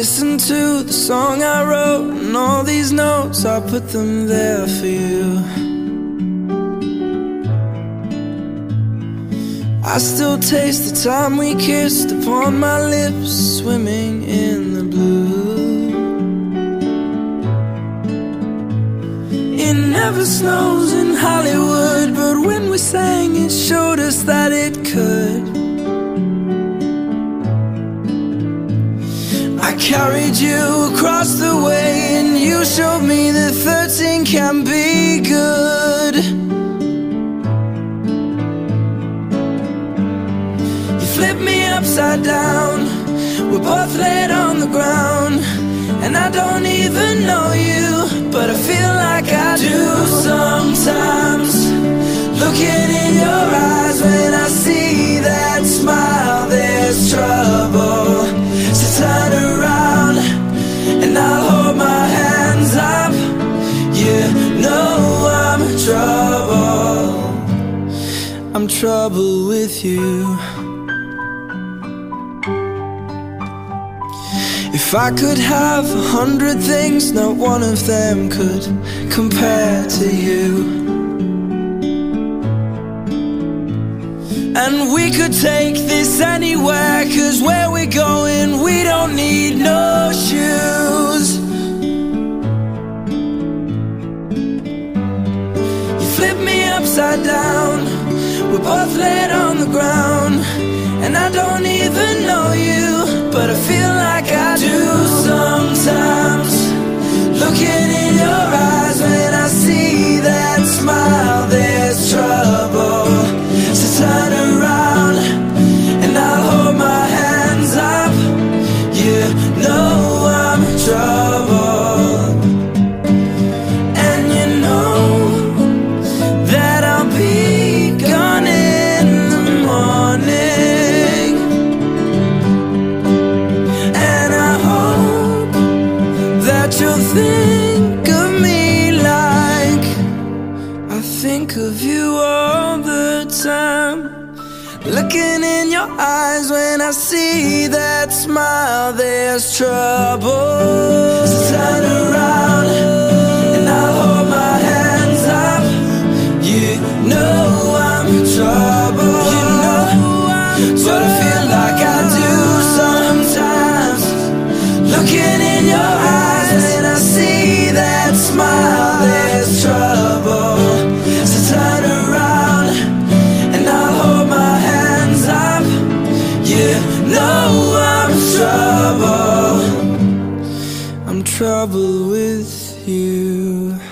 Listen to the song I wrote and all these notes, I put them there for you. I still taste the time we kissed upon my lips, swimming in the blue. It never snows in Hollywood, but when we sang, it showed us that it could. Carried you across the way and you showed me that 13 can be good. You flipped me upside down. We're both laid on the ground. And I don't even know you But I feel like I do sometimes. Looking in your eyes when I see trouble with you If I could have a hundred things, not one of them could compare to you. And we could take this anywhere, cause where we're going, we don't need no shoes. You flip me upside down, we're both laid on the ground. And I don't even know you, but I feel think of you all the time. Looking in your eyes when I see that smile, there's trouble. So turn around and I'll hold my hands up. You know I'm trouble. You know I'm. But I feel like I do sometimes. Looking in your eyes and I see that smile, trouble. With you.